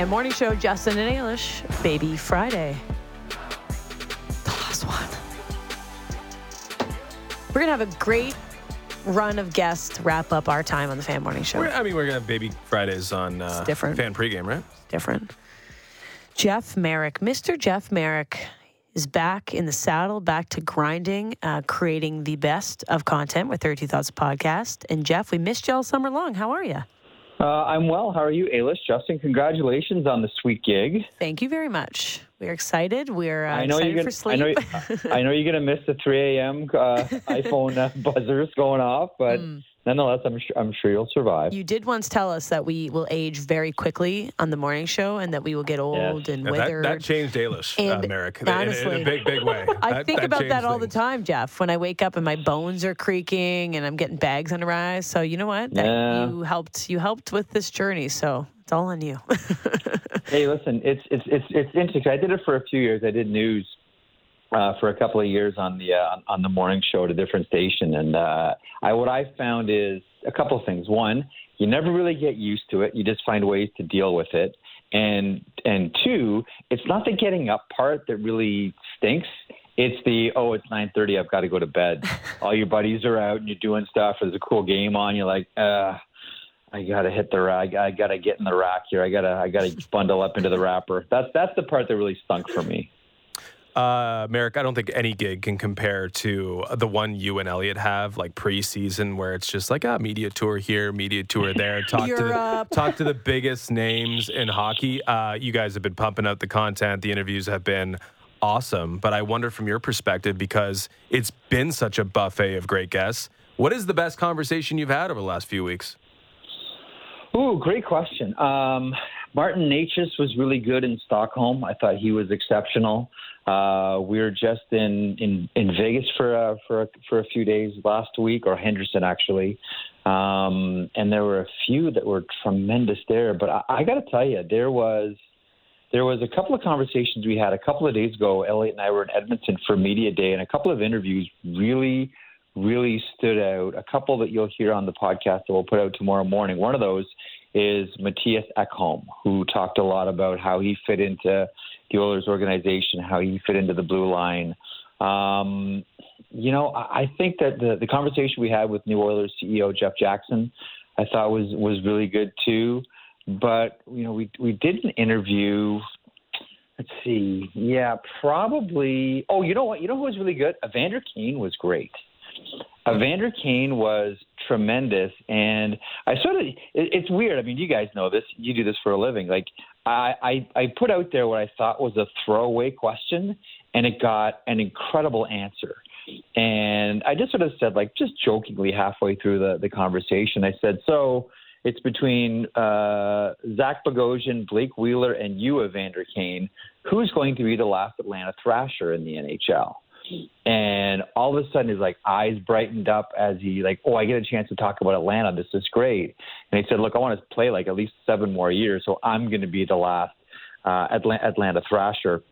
Fan Morning Show, Justin and Ailish, Baby Friday. The last one. We're going to have a great run of guests wrap up our time on the Fan Morning Show. We're, I mean, we're gonna have Baby Fridays on uh, different. fan pregame, right? different. Jeff Marek, Mr. Jeff Marek is back in the saddle, back to grinding, uh, creating the best of content with 32 Thoughts podcast. And Jeff, we missed you all summer long. How are you? Uh, I'm well. How are you, Ailish? Justin, congratulations on the sweet gig. Thank you very much. We're excited. We're uh, I know excited you're for gonna, sleep. I know, I know you're gonna miss the 3 a.m. Uh, iPhone uh, buzzers going off, but nonetheless, I'm sure I'm sure you'll survive. you did once tell us that we will age very quickly on the morning show and that we will get old and Yeah, withered. that changed Ailish, And uh, Marek, in- in, honestly, a big, big way. I That- think about that changed all the time, Jeff. When I wake up and my bones are creaking and I'm getting bags under my eyes. So you know what? That Yeah. you helped. You helped with this journey. So it's all on you. Hey, listen, it's it's it's it's interesting. I did it for a few years. I did news uh, for a couple of years on the uh, on the morning show at a different station, and uh, I what I found is a couple of things. One, you never really get used to it. You just find ways to deal with it. And and two, it's not the getting up part that really stinks. It's the oh, it's nine thirty. I've got to go to bed. All your buddies are out and you're doing stuff. There's a cool game on. You're like, uh, I gotta hit the rack. I gotta get in the rack here. I gotta I gotta bundle up into the wrapper. That's that's the part that really stunk for me. Uh, Marek, I don't think any gig can compare to the one you and Elliot have, like preseason, where it's just like a media tour here, media tour there. Talk to the, talk to the biggest names in hockey. Uh, you guys have been pumping out the content. The interviews have been awesome. But I wonder from your perspective, because it's been such a buffet of great guests, what is the best conversation you've had over the last few weeks? Ooh, great question. Um, Martin Necas was really good in Stockholm. I thought he was exceptional. Uh, we were just in, in, in Vegas for a, for a, for a few days last week, or Henderson actually, um, and there were a few that were tremendous there. But I, I got to tell you, there was there was a couple of conversations we had a couple of days ago. Elliot and I were in Edmonton for media day, and a couple of interviews really, really stood out. A couple that you'll hear on the podcast that we'll put out tomorrow morning. One of those is Mattias Ekholm, who talked a lot about how he fit into the Oilers organization, how he fit into the blue line. Um, you know, I think that the, the conversation we had with New Oilers CEO Jeff Jackson, I thought was was really good too. But you know, we we did an interview. Let's see, yeah, probably. Oh, you know what? You know who was really good? Evander Kane was great. Evander Kane was tremendous, and I sort of. It, it's weird. I mean, you guys know this. You do this for a living. Like I, I, I put out there what I thought was a throwaway question, and it got an incredible answer. And I just sort of said, like, just jokingly halfway through the, the conversation, I said, so it's between uh, Zach Bogosian, Blake Wheeler, and you, Evander Kane. Who's going to be the last Atlanta Thrasher in the NHL? And all of a sudden, his like eyes brightened up as he like, oh, I get a chance to talk about Atlanta. This is great. And he said, look, I want to play like at least seven more years, so I'm going to be the last uh, Atlanta, Atlanta Thrasher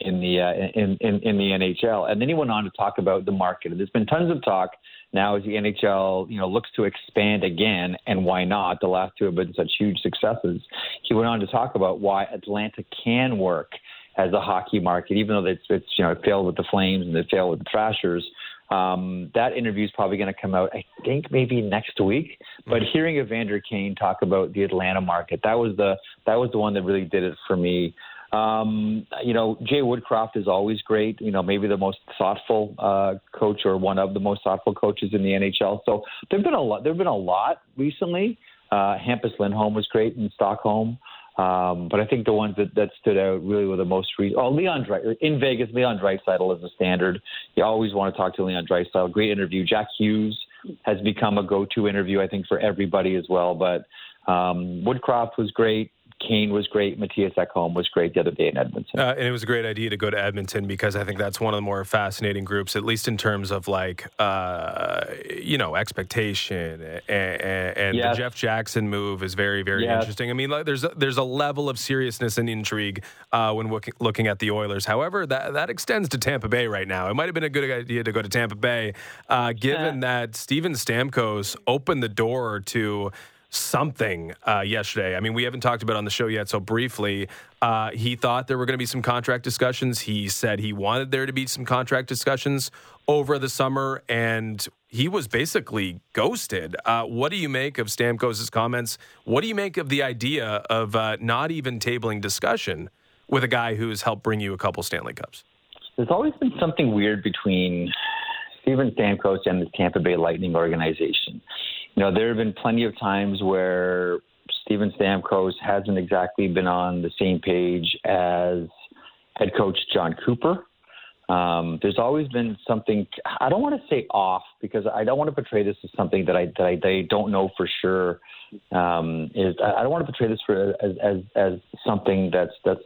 in the uh, in, in in the NHL. And then he went on to talk about the market. And there's been tons of talk now as the NHL you know looks to expand again, and why not? The last two have been such huge successes. He went on to talk about why Atlanta can work as a hockey market, even though it's, it's you know it failed with the Flames and it failed with the Thrashers. Um, that interview is probably going to come out, I think, maybe next week. But hearing Evander Kane talk about the Atlanta market, that was the that was the one that really did it for me. Um, you know, Jay Woodcroft is always great. You know, maybe the most thoughtful uh, coach or one of the most thoughtful coaches in the NHL. So there've been a lot. There've been a lot recently. Uh, Hampus Lindholm was great in Stockholm. Um, but I think the ones that, that stood out really were the most recent. Oh, Leon Dre- in Vegas, Leon Draisaitl is a standard. You always want to talk to Leon Draisaitl. Great interview. Jack Hughes has become a go-to interview, I think, for everybody as well. But um, Woodcroft was great. Kane was great. Mattias Ekholm was great the other day in Edmonton. Uh, and it was a great idea to go to Edmonton because I think that's one of the more fascinating groups, at least in terms of like, uh, you know, expectation. And, and Yes. the Jeff Jackson move is very, very Yes. interesting. I mean, like, there's a, there's a level of seriousness and intrigue uh, when look, looking at the Oilers. However, that that extends to Tampa Bay right now. It might have been a good idea to go to Tampa Bay, uh, given that Steven Stamkos opened the door to something uh, yesterday. I mean, we haven't talked about on the show yet, so briefly, uh, he thought there were going to be some contract discussions. He said he wanted there to be some contract discussions over the summer, and he was basically ghosted. Uh, what do you make of Stamkos' comments? What do you make of the idea of uh, not even tabling discussion with a guy who has helped bring you a couple Stanley Cups? There's always been something weird between Steven Stamkos and the Tampa Bay Lightning organization. You know, there have been plenty of times where Steven Stamkos hasn't exactly been on the same page as head coach Jon Cooper. Um, there's always been something. I don't want to say off because I don't want to portray this as something that I that I, that I don't know for sure. Um, is I don't want to portray this for as, as as something that's that's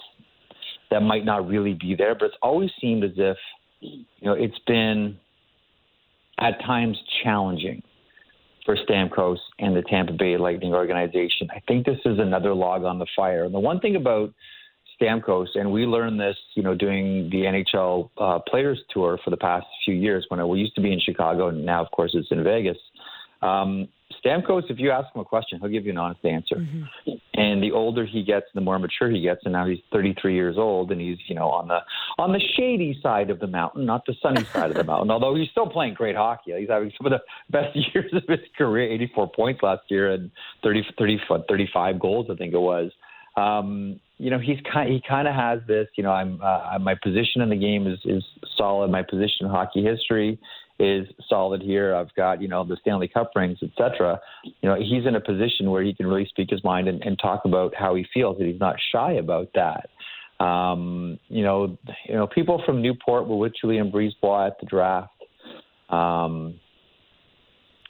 that might not really be there, but it's always seemed as if you know it's been at times challenging for Stamkos and the Tampa Bay Lightning organization. I think this is another log on the fire. And the one thing about Stamkos, and we learned this, you know, doing the NHL uh, Players Tour for the past few years when we used to be in Chicago, and now, of course, it's in Vegas. Um, Stamkos, if you ask him a question, he'll give you an honest answer. Mm-hmm. And the older he gets, the more mature he gets. And now he's 33 years old, and he's you know on the on the shady side of the mountain, not the sunny side of the mountain. Although he's still playing great hockey, he's having some of the best years of his career. 84 points last year and 30, 30 35 goals, I think it was. Um, you know, he's kind he kind of has this. You know, I'm uh, my position in the game is is solid. My position in hockey history is solid here. I've got you know the Stanley Cup rings, etc. You know he's in a position where he can really speak his mind and, and talk about how he feels, and he's not shy about that. Um, you know, you know people from Newport were with Julien BriseBois at the draft. Um,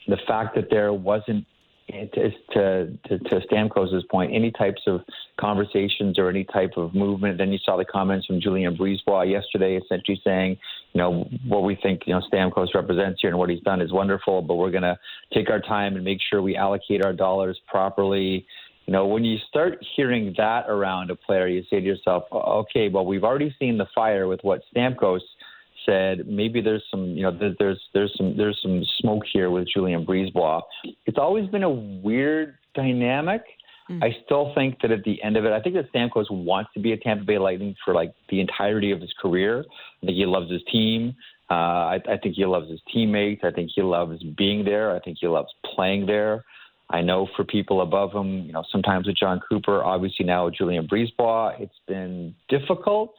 the fact that there wasn't to, to, to Stamkos's point, any types of conversations or any type of movement. Then you saw the comments from Julien BriseBois yesterday, essentially saying, you know, what we think, you know, Stamkos represents here and what he's done is wonderful, but we're going to take our time and make sure we allocate our dollars properly. You know, when you start hearing that around a player, you say to yourself, okay, well, we've already seen the fire with what Stamkos – said maybe there's some you know there's there's some there's some smoke here with Julien BriseBois. It's always been a weird dynamic. Mm. I still think that at the end of it, I think that Stamkos wants to be a Tampa Bay Lightning for like the entirety of his career. I think he loves his team. Uh, I, I think he loves his teammates. I think he loves being there. I think he loves playing there. I know for people above him, you know, sometimes with Jon Cooper, obviously now with Julien BriseBois, it's been difficult.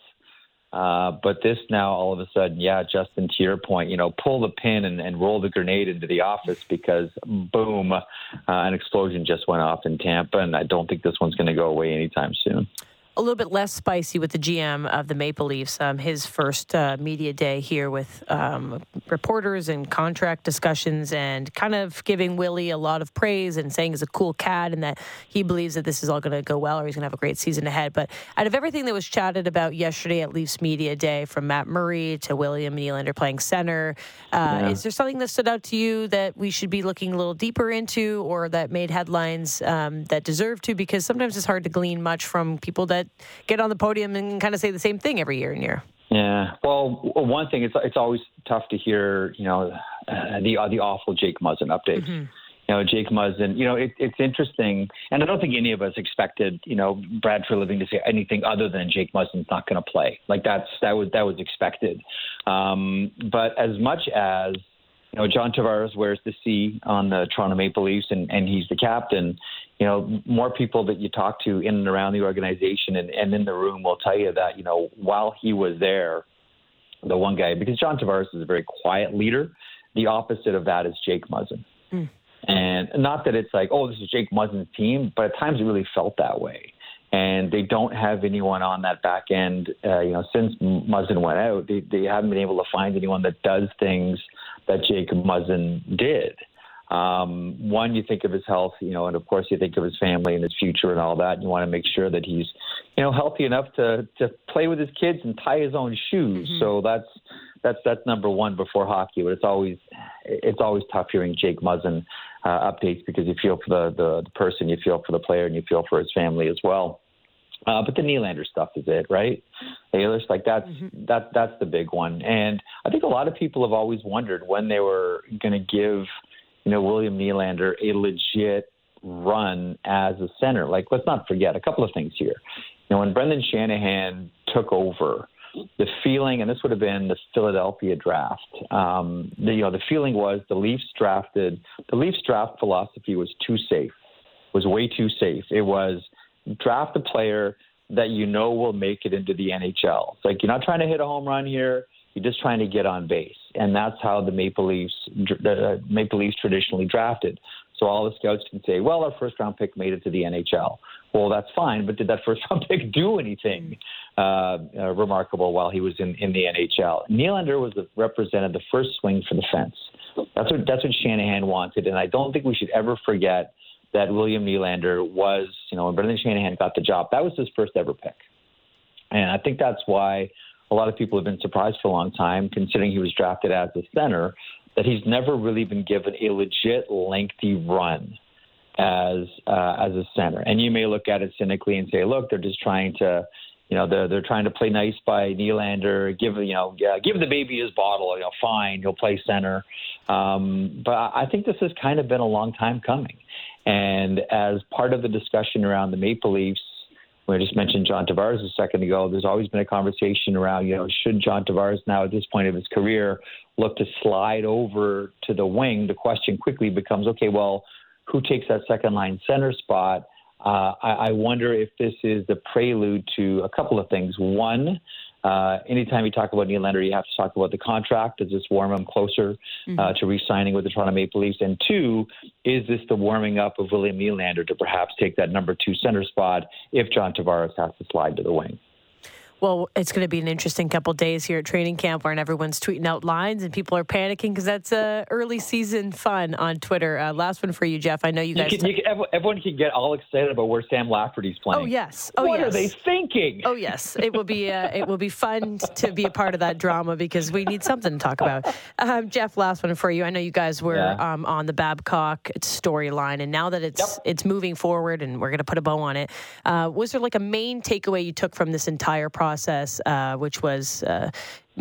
Uh, but this now, all of a sudden, yeah, Justin, to your point, you know, pull the pin and, and roll the grenade into the office because, boom, uh, an explosion just went off in Tampa, and I don't think this one's going to go away anytime soon a little bit less spicy with the GM of the Maple Leafs. Um, his first uh, media day here with um, reporters and contract discussions, and kind of giving Willie a lot of praise and saying he's a cool cat and that he believes that this is all going to go well or he's going to have a great season ahead. But out of everything that was chatted about yesterday at Leafs media day, from Matt Murray to William Nylander playing center, uh, yeah. is there something that stood out to you that we should be looking a little deeper into, or that made headlines um, that deserve to? Because sometimes it's hard to glean much from people that get on the podium and kind of say the same thing every year and year. Yeah. Well, one thing it's it's always tough to hear, you know, uh, the uh, the awful Jake Muzzin updates. Mm-hmm. You know, Jake Muzzin. You know, it, it's interesting, and I don't think any of us expected, you know, Brad Treliving to say anything other than Jake Muzzin's not going to play. Like that's that was that was expected. Um, but as much as you know, John Tavares wears the C on the Toronto Maple Leafs, and, and he's the captain. You know, more people that you talk to in and around the organization and, and in the room will tell you that, you know, while he was there, the one guy, because John Tavares is a very quiet leader, the opposite of that is Jake Muzzin. Mm. And not that it's like, oh, this is Jake Muzzin's team, but at times it really felt that way and they don't have anyone on that back end. Uh, you know, since Muzzin went out, they, they haven't been able to find anyone that does things that Jake Muzzin did. Um, one, you think of his health, you know, and of course you think of his family and his future and all that. And you want to make sure that he's, you know, healthy enough to to play with his kids and tie his own shoes. Mm-hmm. So that's that's that's number one before hockey. But it's always it's always tough hearing Jake Muzzin uh, updates because you feel for the, the the person, you feel for the player, and you feel for his family as well. Uh, but the Nylander stuff is it, right? Ayers, like that's mm-hmm. that that's the big one. And I think a lot of people have always wondered when they were going to give, you know, William Nylander a legit run as a center. Like, let's not forget a couple of things here. You know, when Brendan Shanahan took over, the feeling, and this would have been the Philadelphia draft. Um, the, you know, the feeling was the Leafs drafted. The Leafs draft philosophy was too safe. Was way too safe. It was draft a player that you know will make it into the NHL. It's like you're not trying to hit a home run here. You're just trying to get on base, and that's how the Maple Leafs, the Maple Leafs traditionally drafted. So all the scouts can say, well, our first round pick made it to the NHL. Well, that's fine, but did that first round pick do anything uh, uh, remarkable while he was in, in the NHL? Nylander was the, represented the first swing for the fence. That's what that's what Shanahan wanted, and I don't think we should ever forget that William Nylander was, you know, when Brendan Shanahan got the job, that was his first ever pick, and I think that's why a lot of people have been surprised for a long time, considering he was drafted as a center, that he's never really been given a legit lengthy run as uh, as a center. And you may look at it cynically and say, look, they're just trying to, you know, they're they're trying to play nice by Nylander, give you know, yeah, give the baby his bottle, you know, fine, he'll play center. Um, but I think this has kind of been a long time coming. And as part of the discussion around the Maple Leafs we just mentioned John Tavares a second ago. There's always been a conversation around, you know, should John Tavares now at this point of his career look to slide over to the wing? The question quickly becomes, okay, well, who takes that second line center spot? Uh, I, I wonder if this is the prelude to a couple of things. One, uh, anytime you talk about Nylander, you have to talk about the contract. Does this warm him closer mm-hmm. uh, to re-signing with the Toronto Maple Leafs? And two, is this the warming up of William Nylander to perhaps take that number two center spot if John Tavares has to slide to the wing? Well, it's going to be an interesting couple days here at training camp where everyone's tweeting out lines and people are panicking because that's uh, early season fun on Twitter. Uh, last one for you, Jeff. I know you guys. You can, you can, everyone can get all excited about where Sam Lafferty's playing. Oh yes. Oh what yes. are they thinking? Oh yes. It will be. Uh, it will be fun to be a part of that drama because we need something to talk about. Um, Jeff, last one for you. I know you guys were yeah. um, on the Babcock storyline, and now that it's yep. it's moving forward, and we're going to put a bow on it. Uh, was there like a main takeaway you took from this entire process? Process, uh, which was uh,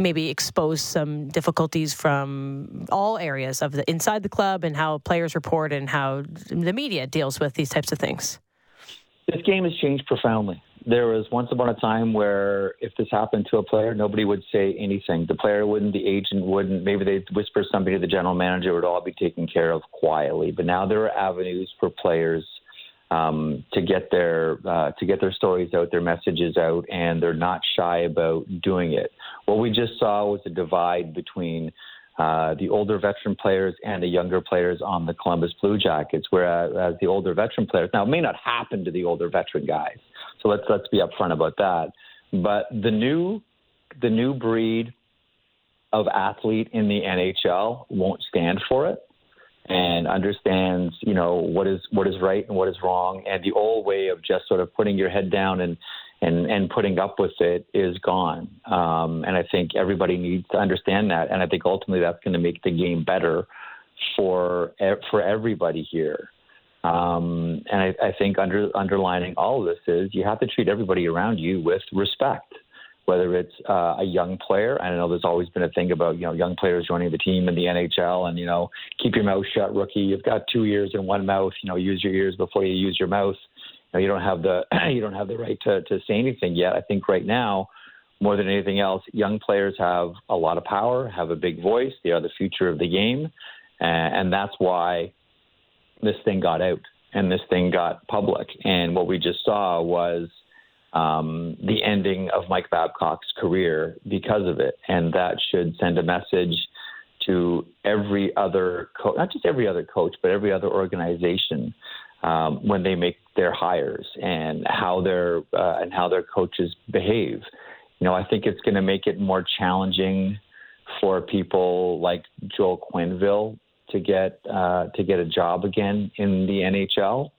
maybe expose some difficulties from all areas of the inside the club and how players report and how the media deals with these types of things? This game has changed profoundly. There was once upon a time where if this happened to a player, nobody would say anything. The player wouldn't, the agent wouldn't. Maybe they'd whisper something to the general manager. It would all be taken care of quietly. But now there are avenues for players um, to get their uh, to get their stories out, their messages out, and they're not shy about doing it. What we just saw was a divide between uh, the older veteran players and the younger players on the Columbus Blue Jackets, whereas the older veteran players now it may not happen to the older veteran guys, so let's let's be upfront about that. But the new the new breed of athlete in the NHL won't stand for it and understands, you know, what is what is right and what is wrong. And the old way of just sort of putting your head down and and and putting up with it is gone. Um, and I think everybody needs to understand that. And I think ultimately that's going to make the game better for for everybody here. Um, and I, I think under, underlining all of this is you have to treat everybody around you with respect whether it's uh, a young player. I know there's always been a thing about you know young players joining the team in the NHL, and you know keep your mouth shut, rookie. You've got two ears and one mouth. You know, use your ears before you use your mouth. You, know, you don't have the you don't have the right to to say anything yet. I think right now. More than anything else, young players have a lot of power, have a big voice. They are the future of the game, and that's why this thing got out and this thing got public. And what we just saw was um, the ending of Mike Babcock's career because of it. And that should send a message to every other coach, not just every other coach, but every other organization um, when they make their hires and how their uh, and how their coaches behave. You know, I think it's going to make it more challenging for people like Joel Quenneville to get uh, to get a job again in the NHL.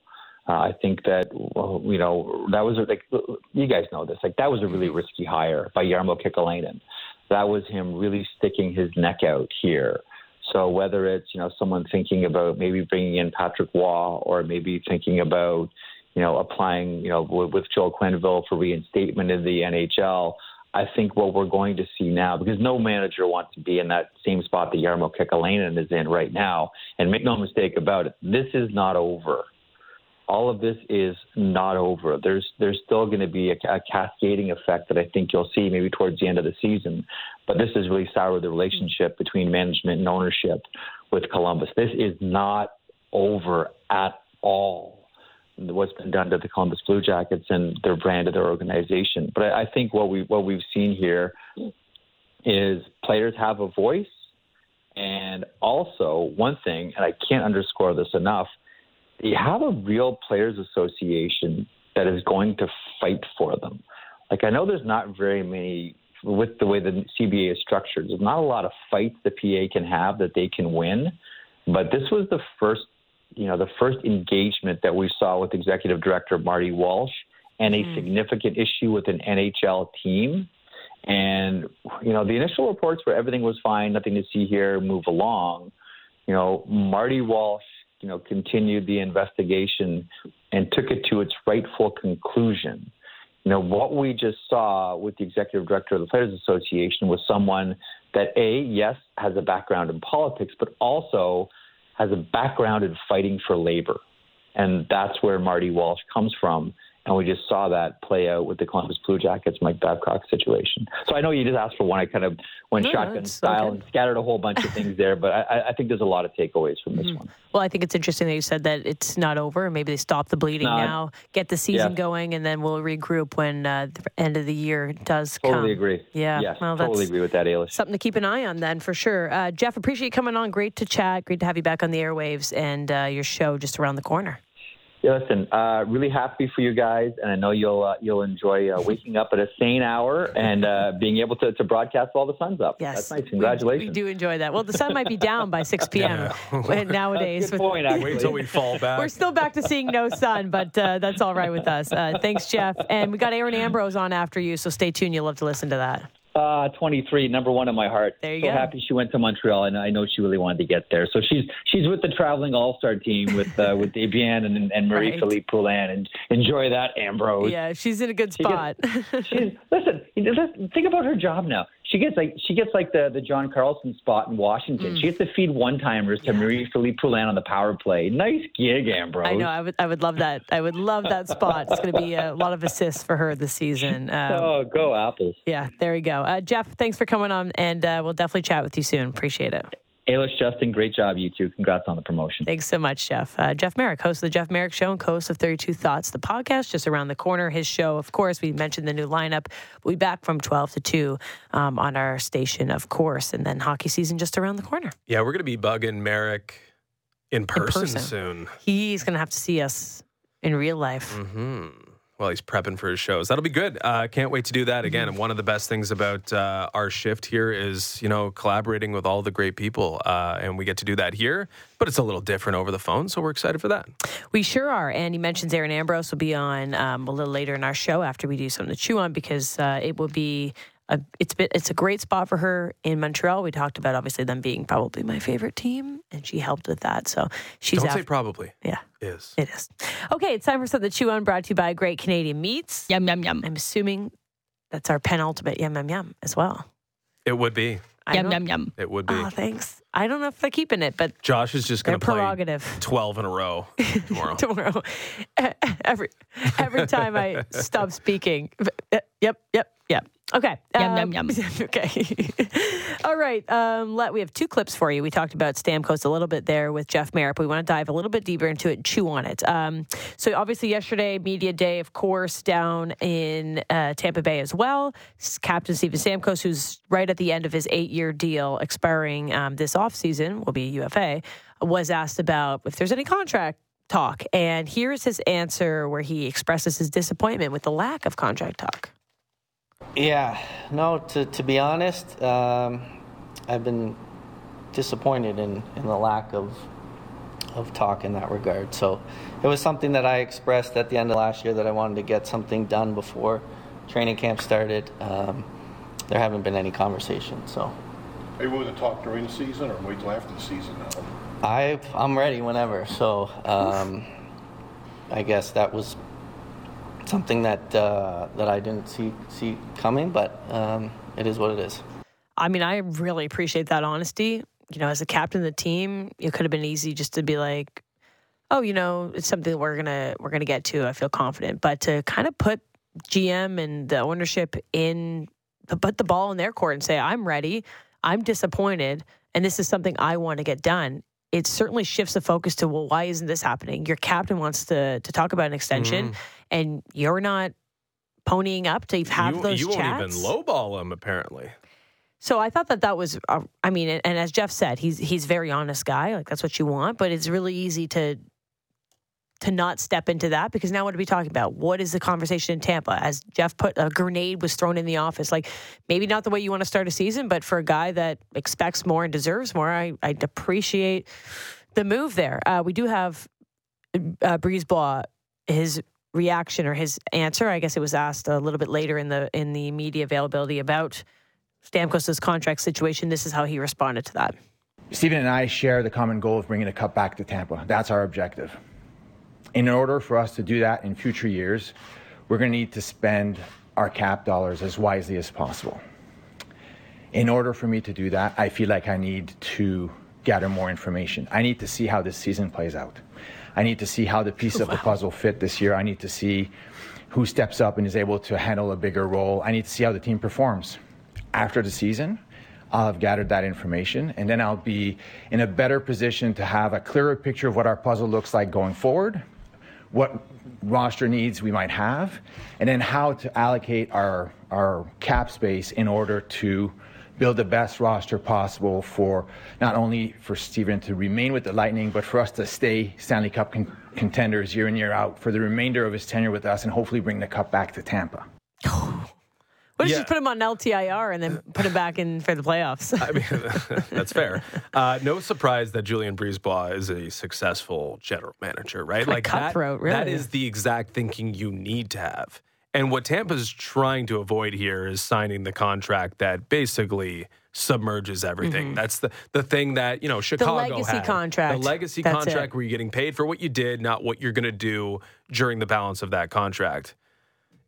Uh, I think that well, you know that was like you guys know this. Like that was a really risky hire by Jarmo Kekalainen. That was him really sticking his neck out here. So whether it's you know someone thinking about maybe bringing in Patrick Roy or maybe thinking about you know applying you know with, with Joel Quenneville for reinstatement in the NHL, I think what we're going to see now, because no manager wants to be in that same spot that Jarmo Kekalainen is in right now. And make no mistake about it, this is not over all of this is not over. There's there's still going to be a, a, cascading effect that I think you'll see maybe towards the end of the season. But this has really soured the relationship between management and ownership with Columbus. This is not over at all. What's been done to the Columbus Blue Jackets and their brand of their organization. But I, I think what we what we've seen here is players have a voice, and also one thing, and I can't underscore this enough you have a real players association that is going to fight for them. Like I know there's not very many with the way the CBA is structured. There's not a lot of fights the PA can have that they can win, but this was the first, you know, the first engagement that we saw with Executive Director Marty Walsh and a mm. significant issue with an NHL team. And you know, the initial reports were everything was fine, nothing to see here, move along. You know, Marty Walsh you know, continued the investigation and took it to its rightful conclusion. You know, what we just saw with the executive director of the Players Association was someone that, A, yes, has a background in politics, but also has a background in fighting for labor. And that's where Marty Walsh comes from. And we just saw that play out with the Columbus Blue Jackets Mike Babcock situation. So I know you just asked for one. I kind of went no, shotgun style okay. and scattered a whole bunch of things there, but I, I, think there's a lot of takeaways from this mm-hmm. one. Well, I think it's interesting that you said that it's not over. Maybe they stop the bleeding no, now, get the season yeah. going, and then we'll regroup when uh, the end of the year does totally come. Totally agree. Yeah, yes, well, totally agree with that, Ailish. Something to keep an eye on then for sure. Uh, Jeff, appreciate you coming on. Great to chat. Great to have you back on the airwaves and uh, your show just around the corner. Yeah, listen, uh, really happy for you guys, and I know you'll uh, you'll enjoy uh, waking up at a sane hour and uh, being able to, to broadcast while the sun's up. Yes, that's nice. Congratulations. We, we do enjoy that. Well, the sun might be down by 6 p.m. Yeah. nowadays. Good point. Actually. Wait until we fall back. We're still back to seeing no sun, but uh, that's all right with us. Uh, thanks, Jeff. And we got Erin Ambrose on after you, so stay tuned. You'll love to listen to that. Uh, 23, number one in my heart. There you so go. happy she went to Montreal, and I know she really wanted to get there. So she's she's with the traveling All Star team with uh, with Debian and, and Marie right. Philip Poulin, and enjoy that, Ambrose. Yeah, she's in a good spot. She gets, she's listen. Think about her job now she gets like she gets like the the John Carlson spot in Washington. Mm. She gets to feed one timers to yeah. Marie Philip Poulin on the power play. Nice gig, Ambrose. I know. I would I would love that. I would love that spot. It's going to be a lot of assists for her this season. Um, oh, go Apples! Yeah, there we go. Uh, Jeff, thanks for coming on, and uh, we'll definitely chat with you soon. Appreciate it. Ailish, Justin, great job, you two. Congrats on the promotion. Thanks so much, Jeff. Uh, Jeff Marek, host of the Jeff Marek Show and co-host of 32 Thoughts, the podcast just around the corner. His show, of course, we mentioned the new lineup. We'll be back from 12 to 2 um, on our station, of course, and then hockey season just around the corner. Yeah, we're going to be bugging Marek in person, in person. soon. He's going to have to see us in real life. Mm-hmm while he's prepping for his shows. That'll be good. Uh, can't wait to do that again. And one of the best things about uh, our shift here is, you know, collaborating with all the great people. Uh, and we get to do that here, but it's a little different over the phone. So we're excited for that. We sure are. And he mentions Erin Ambrose will be on um, a little later in our show after we do something to chew on because uh, it will be a, it's been, it's a great spot for her in Montreal. We talked about obviously them being probably my favorite team, and she helped with that. So she's don't after, say probably. Yeah, is it is okay? It's time for something to chew on. Brought to you by Great Canadian Meats. Yum yum yum. I'm assuming that's our penultimate yum yum yum as well. It would be. I yum yum yum. It would be. Oh, thanks. I don't know if they're keeping it, but Josh is just going to play prerogative. twelve in a row tomorrow. tomorrow, every every time I stop speaking. Yep, yep, yep. Okay. Yum, um, yum, yum. Okay. All right. Um, let, we have two clips for you. We talked about Stamkos a little bit there with Jeff Marek. We want to dive a little bit deeper into it and chew on it. Um, so, obviously, yesterday, Media Day, of course, down in uh, Tampa Bay as well. Captain Steven Stamkos, who's right at the end of his eight year deal expiring um, this offseason, will be UFA, was asked about if there's any contract talk. And here's his answer where he expresses his disappointment with the lack of contract talk. Yeah, no, to, to be honest, um, I've been disappointed in, in the lack of of talk in that regard. So it was something that I expressed at the end of last year that I wanted to get something done before training camp started. Um, there haven't been any conversations. So. Are you willing to talk during the season or wait till after the season now? I I'm ready whenever. So um, I guess that was something that uh, that I didn't see see coming, but um, it is what it is. I mean, I really appreciate that honesty. You know, as a captain of the team, it could have been easy just to be like, oh, you know, it's something we're gonna we're gonna get to. I feel confident, but to kind of put GM and the ownership in, put the ball in their court and say, I'm ready. I'm disappointed, and this is something I want to get done. It certainly shifts the focus to, well, why isn't this happening? Your captain wants to to talk about an extension, and you're not ponying up to have you, those you chats. won't even lowball him, apparently. So I thought that that was, uh, I mean, and, and as Jeff said, he's he's very honest guy. Like that's what you want, but it's really easy to to not step into that because now what are we talking about? What is the conversation in Tampa? As Jeff put, a grenade was thrown in the office. Like maybe not the way you want to start a season, but for a guy that expects more and deserves more, I I appreciate the move there. Uh, we do have uh, BriseBois, his reaction or his answer. I guess it was asked a little bit later in the in the media availability about Stamkos' contract situation. This is how he responded to that. Steven and I share the common goal of bringing a cup back to Tampa. That's our objective. In order for us to do that in future years, we're going to need to spend our cap dollars as wisely as possible. In order for me to do that, I feel like I need to gather more information. I need to see how this season plays out. I need to see how the pieces of the puzzle fit this year. I need to see who steps up and is able to handle a bigger role. I need to see how the team performs. After the season, I'll have gathered that information, and then I'll be in a better position to have a clearer picture of what our puzzle looks like going forward, what roster needs we might have, and then how to allocate our, our cap space in order to build the best roster possible for not only for Steven to remain with the Lightning, but for us to stay Stanley Cup con- contenders year in, year out for the remainder of his tenure with us and hopefully bring the cup back to Tampa. What if you Yeah. just put him on LTIR and then put him back in for the playoffs? I mean, that's fair. Uh, no surprise that Julien BriseBois is a successful general manager, right? Kinda cutthroat, that, that really. is the exact thinking you need to have. And what Tampa's trying to avoid here is signing the contract that basically submerges everything. That's the the thing that you know Chicago Mm-hmm. legacy had. contract. the legacy That's contract it. where you're getting paid for what you did, not what you're going to do during the balance of that contract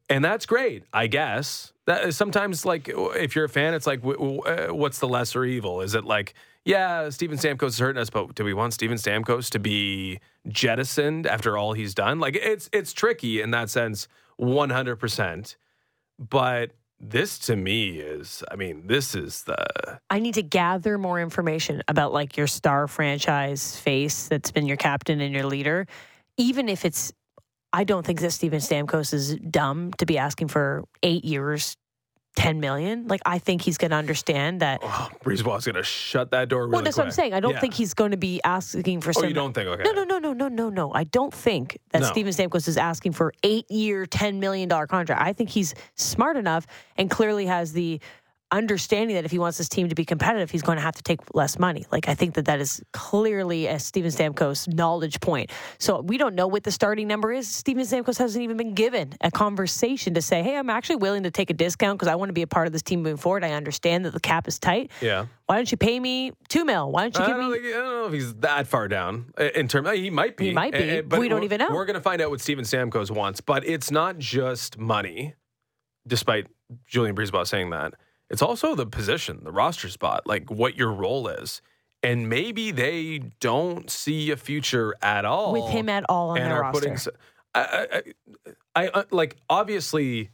and that's great, I guess. That sometimes like if you're a fan, it's like, uh, what's the lesser evil? Is it like, yeah, Steven Stamkos is hurting us, but do we want Steven Stamkos to be jettisoned after all he's done? Like it's it's tricky in that sense, one hundred percent. But this to me is, I mean, this is the I need to gather more information about like your star franchise face that's been your captain and your leader, even if it's. I don't think that Steven Stamkos is dumb to be asking for eight years, ten million. Like I think he's going to understand that. oh, BriseBois going to shut that door. Really well, that's what I'm saying. I don't Yeah. think he's going to be asking for. Oh, some, you don't think? Okay. No, no, no, no, no, no, no. I don't think that No. Steven Stamkos is asking for eight year, ten million dollar contract. I think he's smart enough and clearly has the understanding that if he wants his team to be competitive, he's going to have to take less money. Like I think that that is clearly a Steven Stamkos knowledge point. So we don't know what the starting number is. Steven Stamkos hasn't even been given a conversation to say, "Hey, I'm actually willing to take a discount because I want to be a part of this team moving forward. I understand that the cap is tight. Yeah. Why don't you pay me two mil? Why don't you I give don't, me?" think, I don't know if he's that far down uh, in terms. He might be. He might be, uh, but we don't even know. We're going to find out what Steven Stamkos wants, but it's not just money. Despite Julien BriseBois saying that, it's also the position, the roster spot, like what your role is. And maybe they don't see a future at all With him at all on and their roster. putting. I, I, I, I like obviously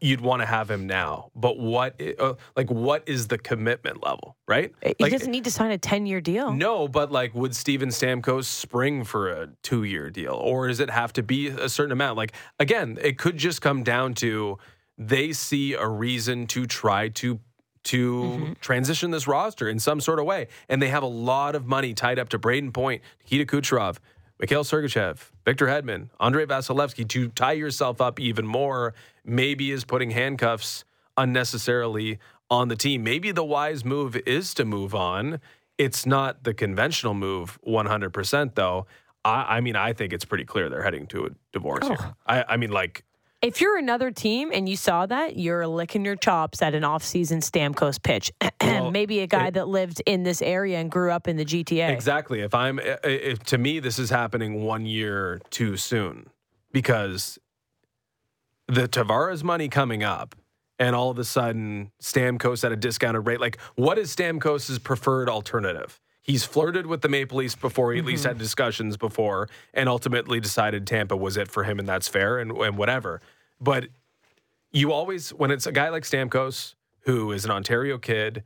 you'd want to have him now, but what, uh, like, what is the commitment level, right? He Like, doesn't need to sign a 10 year deal. no, but like, would Steven Stamkos spring for a two year deal? Or does it have to be a certain amount? Like, again, it could just come down to they see a reason to try to to Mm-hmm. transition this roster in some sort of way. And they have a lot of money tied up to Brayden Point, Nikita Kucherov, Mikhail Sergachev, Victor Hedman, Andrei Vasilevskiy to tie yourself up even more, maybe is putting handcuffs unnecessarily on the team. Maybe the wise move is to move on. It's not the conventional move 100%, though. I, I mean, I think it's pretty clear they're heading to a divorce Oh. here. I, I mean, like, If you're another team and you saw that, you're licking your chops at an offseason Stamkos pitch. Well, Maybe a guy it- that lived in this area and grew up in the GTA. Exactly. If I'm, if, to me, this is happening one year too soon because the Tavares money coming up, and all of a sudden Stamkos at a discounted rate. Like, what is Stamkos's preferred alternative? He's flirted with the Maple Leafs before. He at Mm-hmm. least had discussions before, and ultimately decided Tampa was it for him, and that's fair and, and whatever. But you always, when it's a guy like Stamkos, who is an Ontario kid,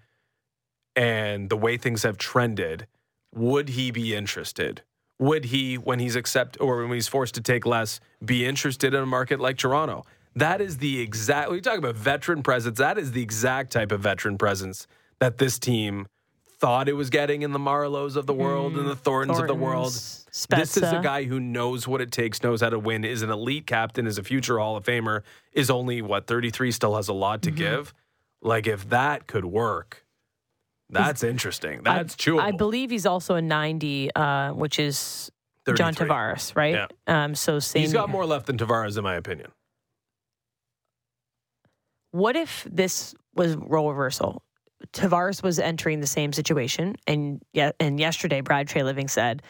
and the way things have trended, would he be interested? Would he, when he's accept or when he's forced to take less, be interested in a market like Toronto? That is the exact. You talk about veteran presence, that is the exact type of veteran presence that this team thought it was getting in the Marleaus of the world and the Thorntons of the world. Thorntons, This is a guy who knows what it takes, knows how to win, is an elite captain, is a future Hall of Famer, is only what 33, still has a lot Mm-hmm. to give. Like if that could work, that's interesting. That's I, chewable. I believe he's also a 90, uh, which is John Tavares, right? Um, so same. He's got more left than Tavares, in my opinion. What if this was role reversal? Tavares was entering the same situation, and yeah, and yesterday Brad Treliving said,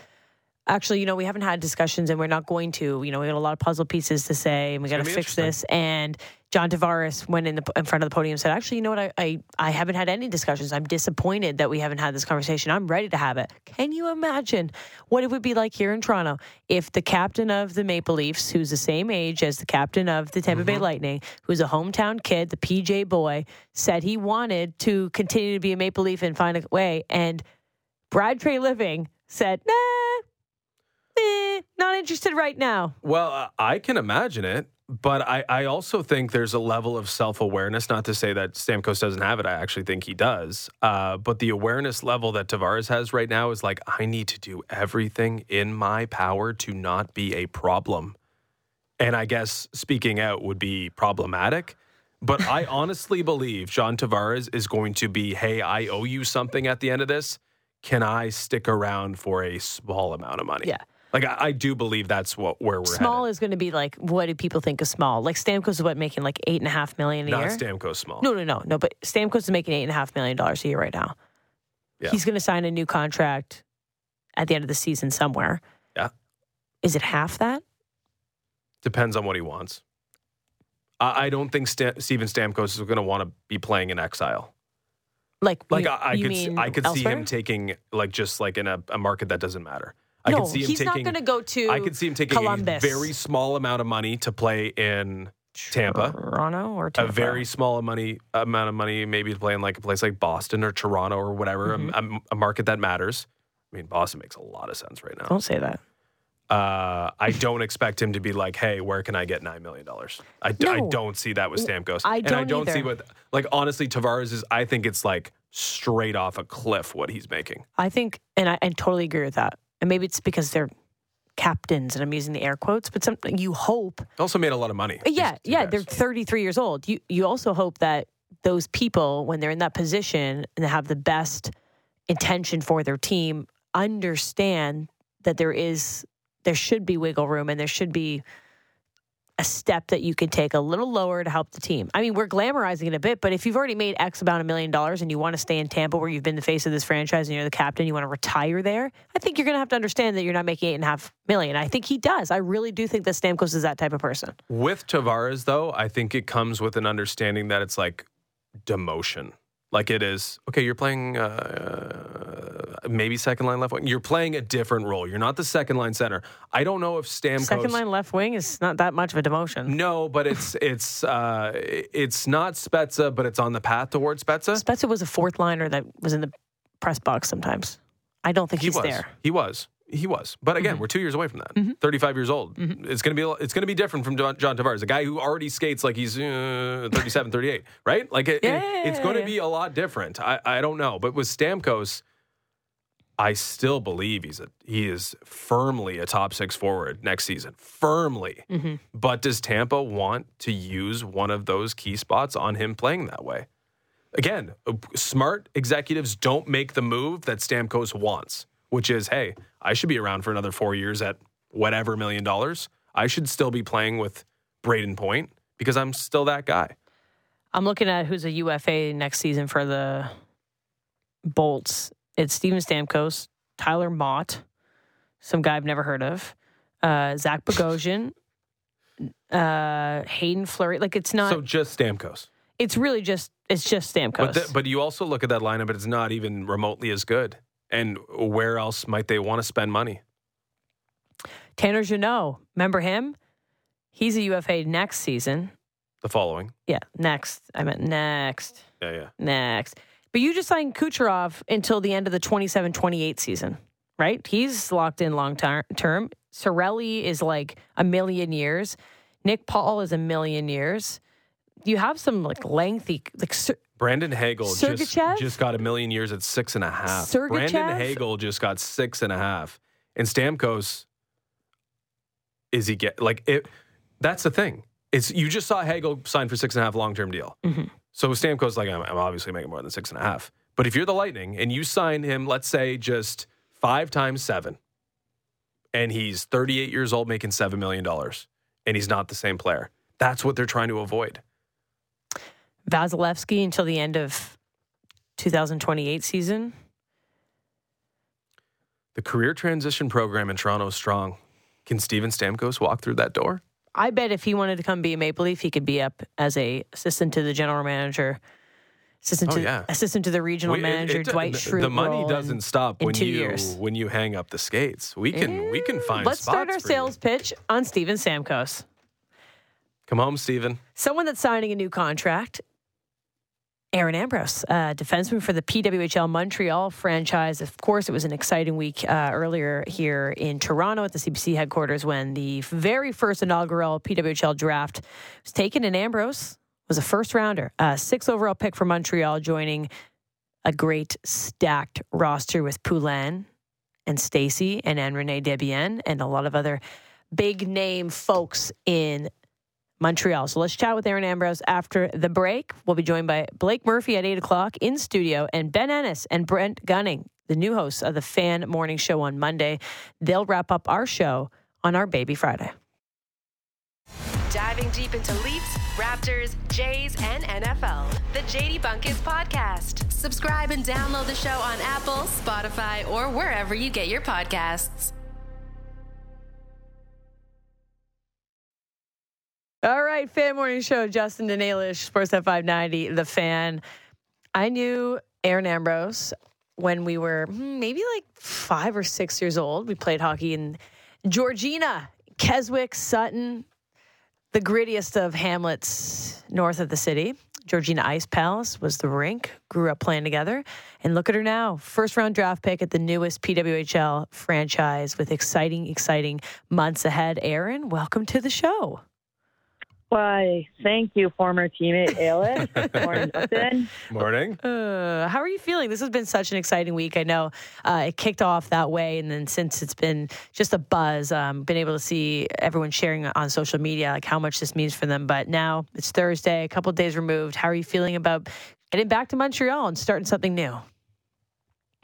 "Actually, you know, we haven't had discussions, and we're not going to. You know, we got a lot of puzzle pieces to say, and we got to fix this." And John Tavares went in the in front of the podium and said, "Actually, you know what? I, I I haven't had any discussions. I'm disappointed that we haven't had this conversation. I'm ready to have it. Can you imagine what it would be like here in Toronto if the captain of the Maple Leafs, who's the same age as the captain of the Tampa Bay Lightning, who's a hometown kid, the PJ boy, said he wanted to continue to be a Maple Leaf and find a way, and Brad Treliving said, "Nah, eh, not interested right now." Well, uh, I can imagine it, but I, I also think there's a level of self awareness. Not to say that Stamkos doesn't have it. I actually think he does. Uh, but the awareness level that Tavares has right now is like, I need to do everything in my power to not be a problem. And I guess speaking out would be problematic. But I honestly believe John Tavares is going to be, hey, I owe you something at the end of this. Can I stick around for a small amount of money? Yeah. Like I, I do believe that's what where we're at. Small headed. is going to be like, what do people think of small? Like Stamkos is what making like eight and a half million a year. Not year. Stamkos small. No, no, no, no. But Stamkos is making eight and a half million dollars a year right now. Yeah. He's going to sign a new contract at the end of the season somewhere. Yeah. Is it half that? Depends on what he wants. I, I don't think Sta- Steven Stamkos is going to want to be playing in exile. Like, Like you, I, I you could, I could see him taking like just like in a, a market that doesn't matter. I no, could see him he's not taking. going to go to. I could see him taking Columbus. a very small amount of money to play in Tampa. Toronto, or Tampa. A very small money amount of money, maybe to play in like a place like Boston or Toronto or whatever, a- Mm-hmm. a, a market that matters. I mean, Boston makes a lot of sense right now. Don't say that. Uh, I don't expect him to be like, "Hey, where can I get nine million dollars?" I, d- I No. don't see that with Stamkos, I and I don't don't see what like honestly Tavares is. I think it's like straight off a cliff what he's making. I think, and I, I totally agree with that. And maybe it's because they're captains, and I'm using the air quotes, but something you hope also made a lot of money. Uh, yeah, yeah, guys. they're 33 years old. You you also hope that those people, when they're in that position and they have the best intention for their team, understand that there is there should be wiggle room and there should be a step that you can take a little lower to help the team. I mean, we're glamorizing it a bit, but if you've already made X amount of million dollars and you want to stay in Tampa where you've been the face of this franchise and you're the captain, you want to retire there, I think you're going to have to understand that you're not making eight and a half million. I think he does. I really do think that Stamkos is that type of person. With Tavares, though, I think it comes with an understanding that it's like demotion. Like it is, okay, you're playing uh, maybe second line left wing. You're playing a different role. You're not the second line center. I don't know if Stamkos. Second line left wing is not that much of a demotion. No, but it's it's uh, it's not Spezza, but it's on the path towards Spezza. Spezza was a fourth liner that was in the press box sometimes. I don't think He he's was. there. He was. He was. But Mm-hmm. again, we're two years away from that. 35 years old. It's gonna be it's gonna be different from John, John Tavares, a guy who already skates like he's uh, 37, 38, right? Like it, Yeah, it- it's going to be a lot different. I, I don't know, but with Stamkos, I still believe he's a he is firmly a top six forward next season, firmly. Mm-hmm. But does Tampa want to use one of those key spots on him playing that way? Again, uh, smart executives don't make the move that Stamkos wants, which is, hey, I should be around for another four years at whatever million dollars. I should still be playing with Brayden Point because I'm still that guy. I'm looking at who's a UFA next season for the Bolts. It's Steven Stamkos, Tyler Motte, some guy I've never heard of, uh, Zach Bogosian, uh, Haydn Fleury. Like it's not. so just Stamkos. it's really just. It's just Stamkos. But, th- but you also look at that lineup, but it's not even remotely as good. And where else might they want to spend money? Tanner Jeannot, remember him? He's a UFA next season. The following. Yeah, next. I meant next. Yeah, yeah. Next. But you just signed Kucherov until the end of the 27 28 season, right? He's locked in long ter- term. Cirelli is like a million years. Nick Paul is a million years. You have some like lengthy, like Brandon Hagel just, Sergachev? just got a million years at six and a half. Sergachev? Brandon Hagel just got six and a half. And Stamkos, is he get like it? That's the thing. It's you just saw Hagel sign for six and a half long term deal. Mm-hmm. So Stamkos like I'm, I'm obviously making more than six and a half. But if you're the Lightning and you sign him, let's say just five times seven, and he's 38 years old making seven million dollars, and he's not the same player. That's what they're trying to avoid. Vasilevskiy until the end of 2028 season. The career transition program in Toronto is strong. Can Steven Stamkos walk through that door? I bet if he wanted to come be a Maple Leaf, he could be up as a assistant to the general manager, assistant Oh, to yeah. assistant to the regional We- manager, it- Dwight the- Schrute. The money doesn't in- stop in when you years. when you hang up the skates. We can we can mm, find. Let's start our for you. sales pitch on Steven Stamkos. Come home, Steven. Someone that's signing a new contract. Erin Ambrose, uh, defenseman for the PWHL Montreal franchise. Of course, it was an exciting week uh, earlier here in Toronto at the CBC headquarters when the very first inaugural PWHL draft was taken, and Ambrose was a first rounder, a six overall pick for Montreal, joining a great stacked roster with Poulin and Stacey and Ann-Renée Desbiens and a lot of other big name folks in Montreal. So let's chat with Erin Ambrose after the break. We'll be joined by Blake Murphy at 8 o'clock in studio and Ben Ennis and Brent Gunning, the new hosts of the Fan Morning Show on Monday. They'll wrap up our show on our Baby Friday. Diving deep into Leafs, Raptors, Jays, and NFL. The JD Bunkis Podcast. Subscribe and download the show on Apple, Spotify, or wherever you get your podcasts. All right, Fan Morning Show, Justin and Ailish, Sportsnet 590, The Fan. I knew Erin Ambrose when we were hmm, maybe like five or six years old. We played hockey in Georgina, Keswick, Sutton, the grittiest of hamlets north of the city. Georgina Ice Palace was the rink. Grew up playing together. And look at her now. First round draft pick at the newest PWHL franchise with exciting, exciting months ahead. Erin, welcome to the show. Why, thank you, former teammate Ayla. Morning, Justin. Morning. Uh, how are you feeling? This has been such an exciting week. I know uh, it kicked off that way, and then since it's been just a buzz, um, been able to see everyone sharing on social media like how much this means for them. But now it's Thursday, a couple days removed. How are you feeling about getting back to Montreal and starting something new?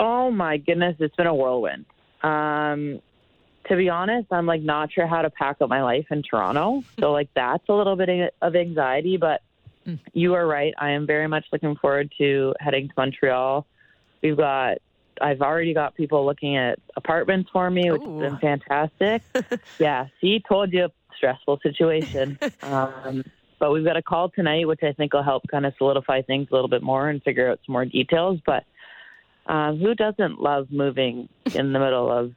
Oh my goodness, it's been a whirlwind. Um, to be honest, I'm like not sure how to pack up my life in Toronto. So like that's a little bit of anxiety, but you are right. I am very much looking forward to heading to Montreal. We've got I've already got people looking at apartments for me, which Ooh. has been fantastic. yeah, see, told you, stressful situation. um, but we've got a call tonight, which I think will help kind of solidify things a little bit more and figure out some more details. But um, who doesn't love moving in the middle of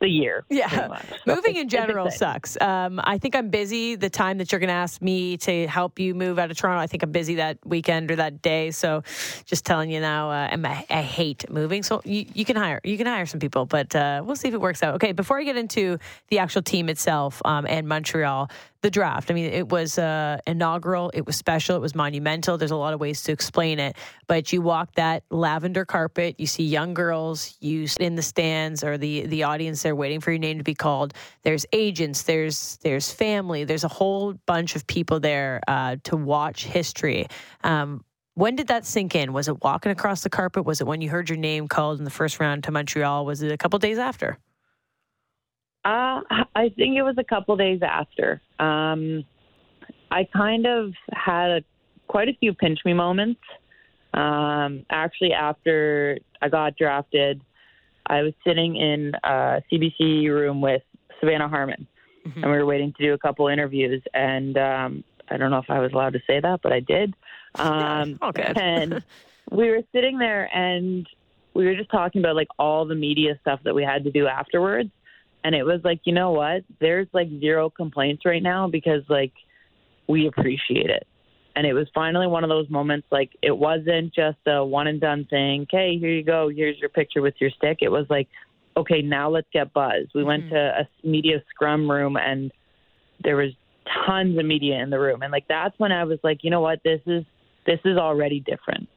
the year? Yeah. Moving in general sucks. Um, I think I'm busy. The time that you're going to ask me to help you move out of Toronto, I think I'm busy that weekend or that day. So, just telling you now, uh, I hate moving. So you, you can hire you can hire some people, but uh, we'll see if it works out. Okay, before I get into the actual team itself um, and Montreal, the draft. I mean, it was uh, inaugural. It was special. It was monumental. There's a lot of ways to explain it, but you walk that lavender carpet. You see young girls. You sit in the stands or the the audience there waiting for your name to be called. There's agents. There's there's family. There's a whole bunch of people there uh, to watch history. Um, when did that sink in? Was it walking across the carpet? Was it when you heard your name called in the first round to Montreal? Was it a couple days after? Uh, I think it was a couple days after. Um, I kind of had a, quite a few pinch me moments. Um, actually, after I got drafted, I was sitting in a CBC room with Savannah Harmon, and we were waiting to do a couple interviews. And um, I don't know if I was allowed to say that, but I did. Um, all good. and we were sitting there, and we were just talking about like all the media stuff that we had to do afterwards. And it was like, you know what? There's like zero complaints right now because like we appreciate it. And it was finally one of those moments like it wasn't just a one and done thing. Okay, here you go. Here's your picture with your stick. It was like, okay, now let's get buzz. We mm-hmm. went to a media scrum room and there was tons of media in the room. And like that's when I was like, you know what? This is this is already different.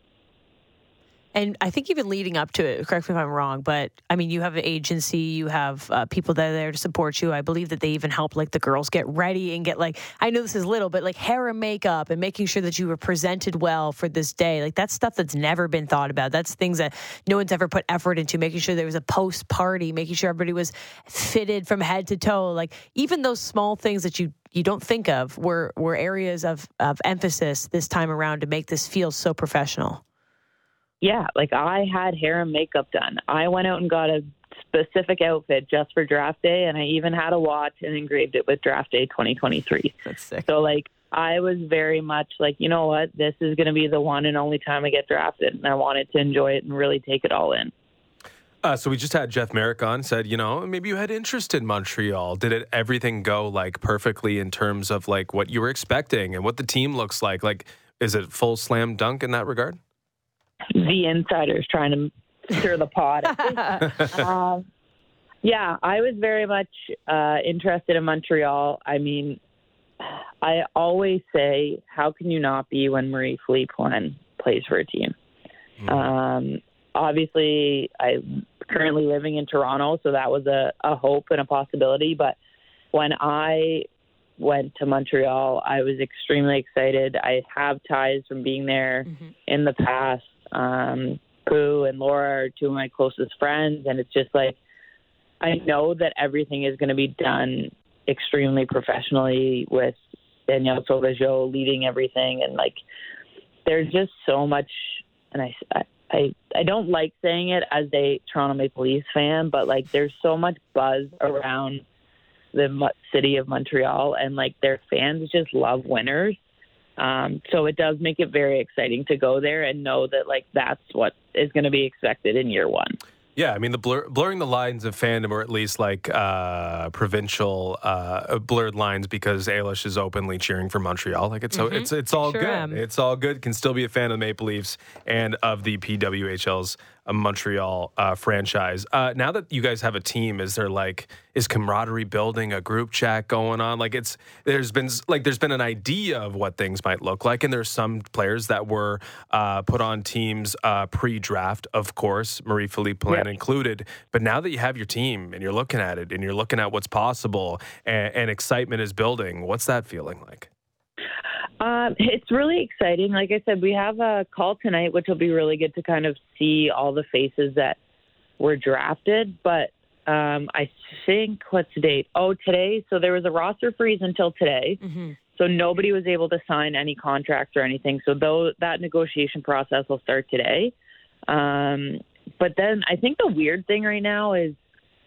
And I think even leading up to it, correct me if I'm wrong, but I mean, you have an agency, you have uh, people that are there to support you. I believe that they even help like the girls get ready and get like, I know this is little, but like hair and makeup and making sure that you were presented well for this day. Like that's stuff that's never been thought about. That's things that no one's ever put effort into, making sure there was a post party, making sure everybody was fitted from head to toe. Like even those small things that you you don't think of were were areas of, of emphasis this time around to make this feel so professional yeah, like I had hair and makeup done. I went out and got a specific outfit just for draft day, and I even had a watch and engraved it with draft day 2023. That's sick. So, like, I was very much like, you know what, this is going to be the one and only time I get drafted, and I wanted to enjoy it and really take it all in. Uh, so we just had Jeff Marek on. Said, you know, maybe you had interest in Montreal. Did it everything go like perfectly in terms of like what you were expecting and what the team looks like? Like, is it full slam dunk in that regard? The insiders trying to stir the pot. um, yeah, I was very much uh, interested in Montreal. I mean, I always say, how can you not be when Marie-Philip Poulin plays for a team? Mm. Um, obviously, I'm currently living in Toronto, so that was a, a hope and a possibility. But when I went to Montreal, I was extremely excited. I have ties from being there mm-hmm. in the past. Um, Pooh and Laura are two of my closest friends, and it's just like I know that everything is going to be done extremely professionally with Danielle Sauvageau leading everything, and like there's just so much. And I, I, I don't like saying it as a Toronto Maple Leafs fan, but like there's so much buzz around the city of Montreal, and like their fans just love winners. Um, so it does make it very exciting to go there and know that like that's what is going to be expected in year one. Yeah, I mean the blur, blurring the lines of fandom, or at least like uh, provincial uh, blurred lines, because Ailish is openly cheering for Montreal. Like it's mm-hmm. so it's it's all sure good. Am. It's all good. Can still be a fan of the Maple Leafs and of the PWHL's a Montreal uh, franchise. Uh, now that you guys have a team, is there like is camaraderie building, a group chat going on? Like it's there's been like there's been an idea of what things might look like, and there's some players that were uh, put on teams uh, pre-draft, of course, Marie Philip Poulin yep. included. But now that you have your team and you're looking at it and you're looking at what's possible, and, and excitement is building, what's that feeling like? Um, it's really exciting. Like I said, we have a call tonight, which will be really good to kind of see all the faces that were drafted. But um, I think what's the date? Oh, today. So there was a roster freeze until today. Mm-hmm. So nobody was able to sign any contracts or anything. So though that negotiation process will start today. Um, but then I think the weird thing right now is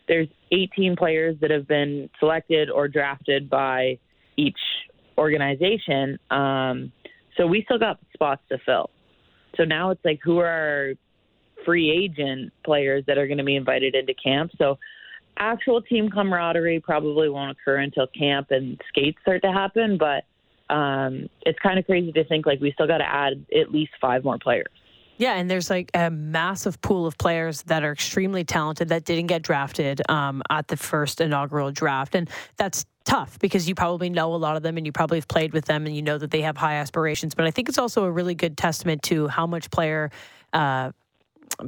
there's 18 players that have been selected or drafted by each organization. Um, so we still got spots to fill. So now it's like who are free agent players that are going to be invited into camp. So actual team camaraderie probably won't occur until camp and skates start to happen. But um, it's kind of crazy to think like we still got to add at least five more players. Yeah, and there's like a massive pool of players that are extremely talented that didn't get drafted um, at the first inaugural draft, and that's tough because you probably know a lot of them and you probably have played with them and you know that they have high aspirations. But I think it's also a really good testament to how much player. Uh,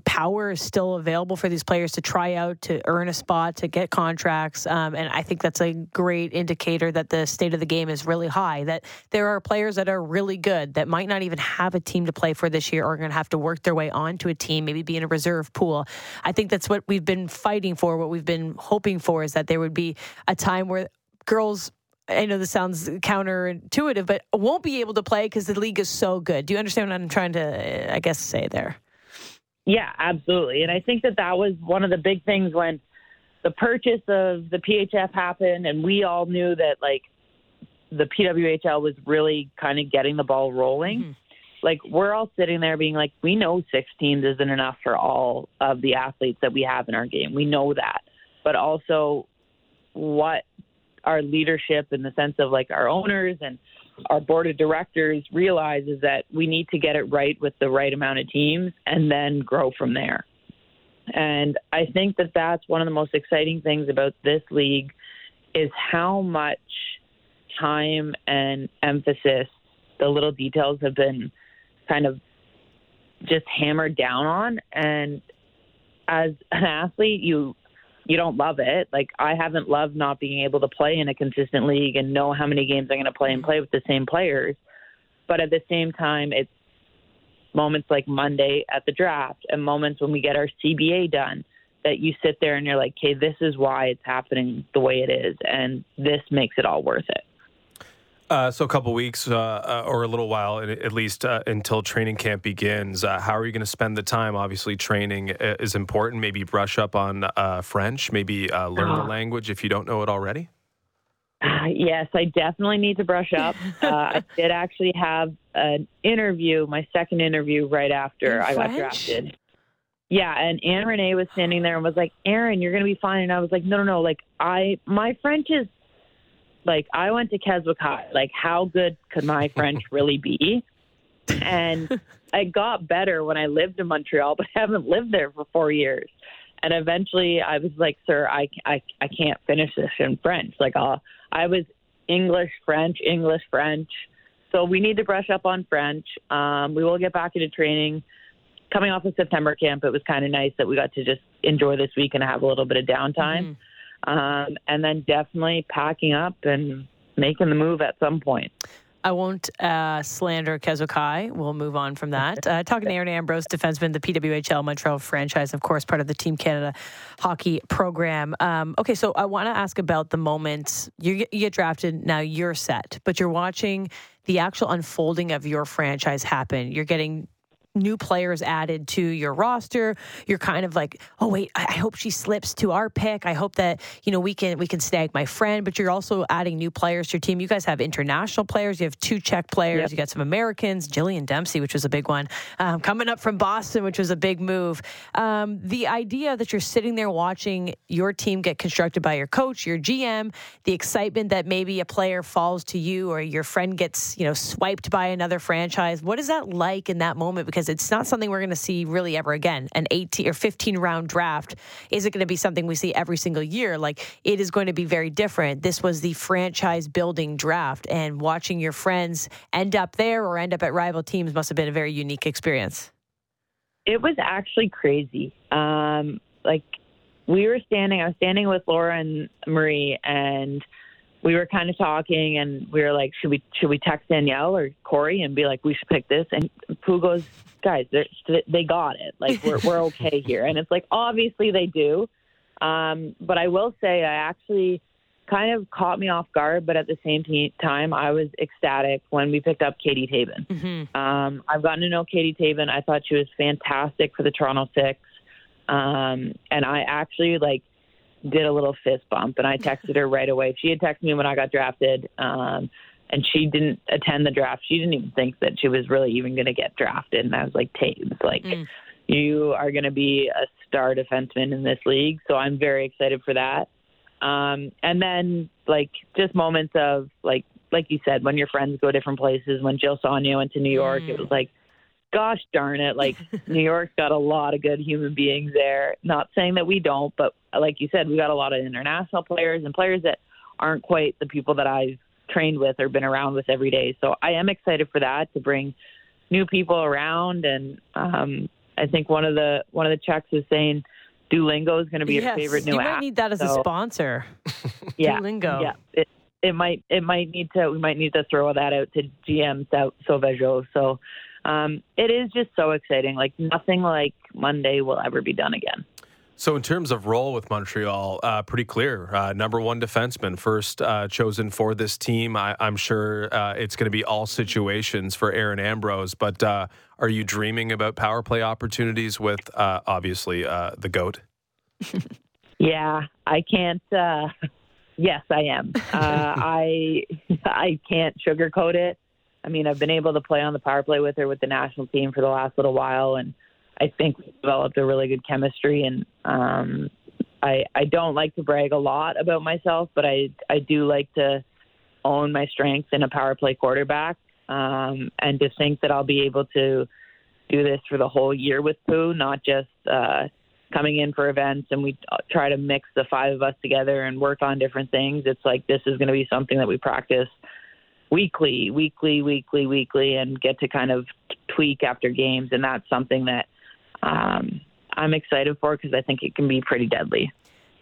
power is still available for these players to try out, to earn a spot, to get contracts. Um, and I think that's a great indicator that the state of the game is really high, that there are players that are really good that might not even have a team to play for this year or are going to have to work their way onto a team, maybe be in a reserve pool. I think that's what we've been fighting for, what we've been hoping for is that there would be a time where girls I know this sounds counterintuitive, but won't be able to play because the league is so good. Do you understand what I'm trying to, I guess, say there? Yeah, absolutely. And I think that that was one of the big things when the purchase of the PHF happened, and we all knew that like the PWHL was really kind of getting the ball rolling. Mm-hmm. like we're all sitting there being like, we know six teams isn't enough for all of the athletes that we have in our game. We know that, but also what our leadership in the sense of like our owners and our board of directors realize is that we need to get it right with the right amount of teams and then grow from there. And I think that that's one of the most exciting things about this league is how much time and emphasis the little details have been kind of just hammered down on and as an athlete you you don't love it. Like i haven't loved not being able to play in a consistent league and know how many games i'm going to play and play with the same players. But at the same time it's moments like monday at the draft and moments when we get our cba done that you sit there and you're like okay this is why it's happening the way it is and this makes it all worth it uh, so a couple weeks uh, uh, or a little while, at least uh, until training camp begins. Uh, how are you going to spend the time? Obviously, training uh, is important. Maybe brush up on French. Maybe learn the uh-huh. language if you don't know it already. yes, I definitely need to brush up. I did actually have an interview, my second interview, right after I got drafted. Yeah, and Ann-Renée was standing there and was like, "Erin, you're going to be fine." And I was like, "No, no, no. Like, I my French is like I went to Keswick High. Like how good could my French really be? And I got better when I lived in Montreal, but I haven't lived there for four years. And eventually, I was like, "Sir, I, I, I can't finish this in French." Like, uh, I was English, French, English, French. So we need to brush up on French. Um, we will get back into training. Coming off of September camp, it was kind of nice that we got to just enjoy this week and have a little bit of downtime. Mm-hmm um, and then definitely packing up and making the move at some point. I won't uh, slander High. We'll move on from that. Uh, talking to Erin Ambrose, defenseman, the PWHL Montreal franchise, of course, part of the Team Canada hockey program. Um, okay, so I want to ask about the moment you get, you get drafted. Now you're set, but you're watching the actual unfolding of your franchise happen. You're getting new players added to your roster, you're kind of like, oh wait, I hope she slips to our pick. I hope that you know we can we can snag my friend. But you're also adding new players to your team. You guys have international players. You have two Czech players. Yep. You got some Americans. Jillian Dempsey, which was a big one, um, coming up from Boston, which was a big move. Um, the idea that you're sitting there watching your team get constructed by your coach, your GM, the excitement that maybe a player falls to you or your friend gets you know swiped by another franchise. What is that like in that moment? Because because it's not something we're going to see really ever again. An 18 or 15 round draft isn't going to be something we see every single year. Like it is going to be very different. This was the franchise building draft, and watching your friends end up there or end up at rival teams must have been a very unique experience. It was actually crazy. Um, like we were standing, I was standing with Laura and Marie, and we were kind of talking and we were like, should we should we text Danielle or Kori and be like, we should pick this? And Pooh goes, guys, they got it. Like we're we're okay here. And it's like obviously they do, um, but I will say I actually kind of caught me off guard, but at the same t- time I was ecstatic when we picked up Kati Tabin. Mm-hmm. Um, I've gotten to know Kati Tabin. I thought she was fantastic for the Toronto Six, um, and I actually like did a little fist bump and I texted her right away. She had texted me when I got drafted. Um, and she didn't attend the draft. She didn't even think that she was really even going to get drafted. And I was like, Taves, like, mm. you are going to be a star defenseman in this league. So I'm very excited for that. Um, and then, like, just moments of, like, like you said, when your friends go different places, when Jill Saulnier went to New York, mm. it was like, gosh darn it, like New York's got a lot of good human beings there. Not saying that we don't, but like you said, we got a lot of international players and players that aren't quite the people that I've trained with or been around with every day. So I am excited for that to bring new people around and um I think one of the one of the checks is saying Duolingo is going to be yes, your favorite new you app. You might need that as so, a sponsor. yeah, Duolingo. Yeah, it, it might it might need to we might need to throw that out to GM Sauvageau. So um, it is just so exciting. Like nothing like Monday will ever be done again. So, in terms of role with Montreal, uh, pretty clear. Uh, number one defenseman, first uh, chosen for this team. I, am sure uh, it's going to be all situations for Erin Ambrose. But uh, are you dreaming about power play opportunities with uh, obviously the goat? yeah, I can't. yes, I am. I I can't sugarcoat it. I mean, I've been able to play on the power play with her with the national team for the last little while, and I think we've developed a really good chemistry. And um, I I don't like to brag a lot about myself, but I I do like to own my strengths in a power play quarterback, um, and to think that I'll be able to do this for the whole year with Pooh, not just uh, coming in for events and we try to mix the five of us together and work on different things. It's like this is going to be something that we practice weekly, weekly, weekly, weekly, and get to kind of tweak after games. And that's something that um, I'm excited for because I think it can be pretty deadly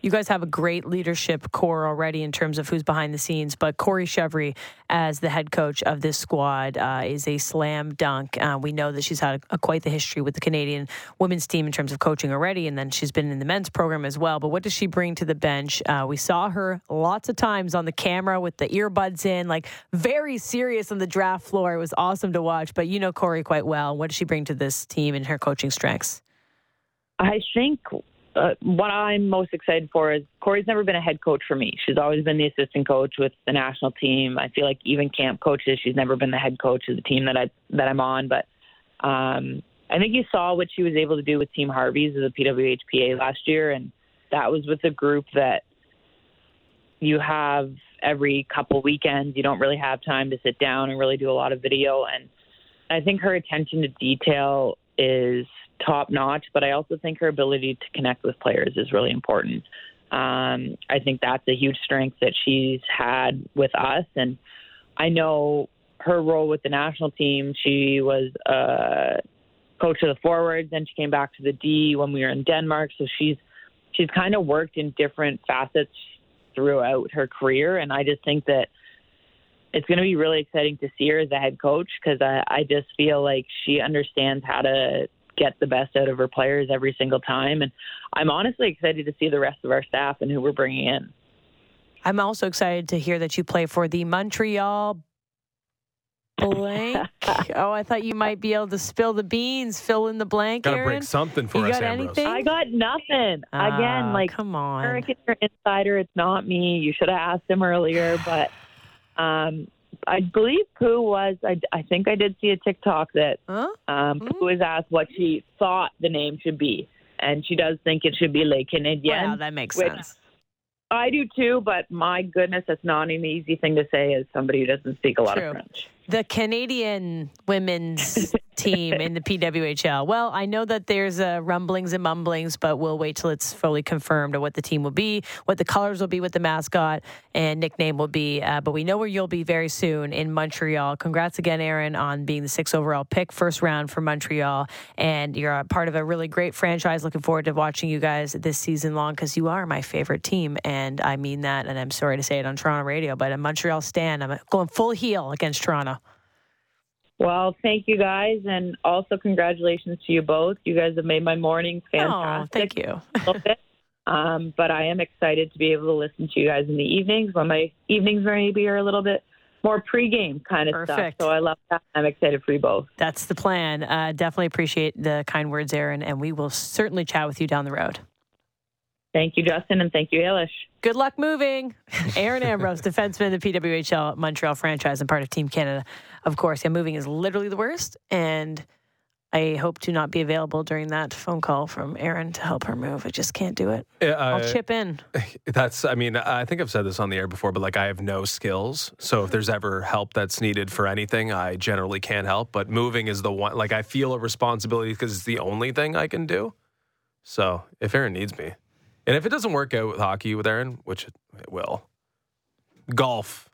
you guys have a great leadership core already in terms of who's behind the scenes. But Kori Cheverie, as the head coach of this squad, uh, is a slam dunk. Uh, we know that she's had a, a, quite the history with the Canadian women's team in terms of coaching already, and then she's been in the men's program as well. But what does she bring to the bench? Uh, we saw her lots of times on the camera with the earbuds in, like very serious on the draft floor. It was awesome to watch. But you know Kori quite well. What does she bring to this team and her coaching strengths? I think uh, what I'm most excited for is Kori's never been a head coach for me. She's always been the assistant coach with the national team. I feel like even camp coaches, she's never been the head coach of the team that I that I'm on. But um, I think you saw what she was able to do with Team Harvey's as a PWHPA last year, and that was with a group that you have every couple weekends. You don't really have time to sit down and really do a lot of video. And I think her attention to detail is top notch, but I also think her ability to connect with players is really important. Um, I think that's a huge strength that she's had with us. And I know her role with the national team, she was a coach of the forwards, then she came back to the D when we were in Denmark. So she's she's kind of worked in different facets throughout her career. And I just think that it's going to be really exciting to see her as a head coach because I, I just feel like she understands how to get the best out of her players every single time. And I'm honestly excited to see the rest of our staff and who we're bringing in. I'm also excited to hear that you play for the Montreal blank. oh, I thought you might be able to spill the beans, fill in the blank. Gotta Erin. break something for you us, got Ambrose. anything? I got nothing. Again, Ah, like come on. Eric is your insider. It's not me. You should have asked him earlier, but um, I believe Pooh was. I, I think I did see a TikTok that Huh? um, Pooh was asked what she thought the name should be, and she does think it should be Le Canadien. Wow, that makes which sense. I do too, but my goodness, that's not an easy thing to say as somebody who doesn't speak a lot True. of French. The Canadian women's team in the PWHL. Well, I know that there's uh, rumblings and mumblings, but we'll wait till it's fully confirmed of what the team will be, what the colors will be, what the mascot and nickname will be. Uh, but we know where you'll be very soon in Montreal. Congrats again, Erin, on being the sixth overall pick, first round for Montreal. And you're a part of a really great franchise. Looking forward to watching you guys this season long because you are my favorite team. And I mean that. And I'm sorry to say it on Toronto radio, but a Montreal stand, I'm going full heel against Toronto. Well, thank you guys, and also congratulations to you both. You guys have made my morning Oh, fantastic. thank you. a little bit. Um, but I am excited to be able to listen to you guys in the evenings when my evenings maybe are a little bit more pregame kind of Perfect. stuff. So I love that. I'm excited for you both. That's the plan. Uh, definitely appreciate the kind words, Erin, and we will certainly chat with you down the road. Thank you, Justin, and thank you, Ailish. Good luck moving. Erin Ambrose, defenseman, of the PWHL Montreal franchise and part of Team Canada. Of course, yeah, moving is literally the worst. And I hope to not be available during that phone call from Erin to help her move. I just can't do it. Uh, I'll chip in. That's, I mean, I think I've said this on the air before, but like I have no skills. So if there's ever help that's needed for anything, I generally can't help. But moving is the one, like I feel a responsibility because it's the only thing I can do. So if Erin needs me, and if it doesn't work out with hockey with Erin, which it will, golf.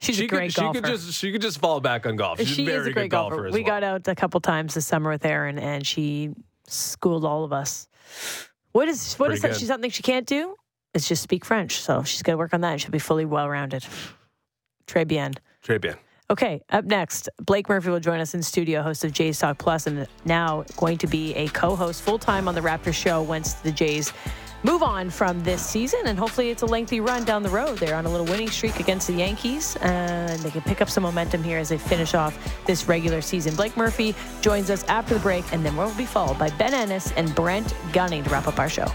She's she a great could, golfer. She could just she could just fall back on golf. She's she very is a great good golfer. golfer. We well. got out a couple times this summer with Erin, and she schooled all of us. What is what is that? She's something she can't do. It's just speak French. So she's going to work on that. and She'll be fully well rounded. Très bien. Très bien. Okay, up next, Blake Murphy will join us in studio, host of Jays Talk Plus, and now going to be a co-host full time on the Raptors show once the Jays move on from this season, and hopefully it's a lengthy run down the road. They're on a little winning streak against the Yankees, and they can pick up some momentum here as they finish off this regular season. Blake Murphy joins us after the break, and then we'll be followed by Ben Ennis and Brent Gunning to wrap up our show.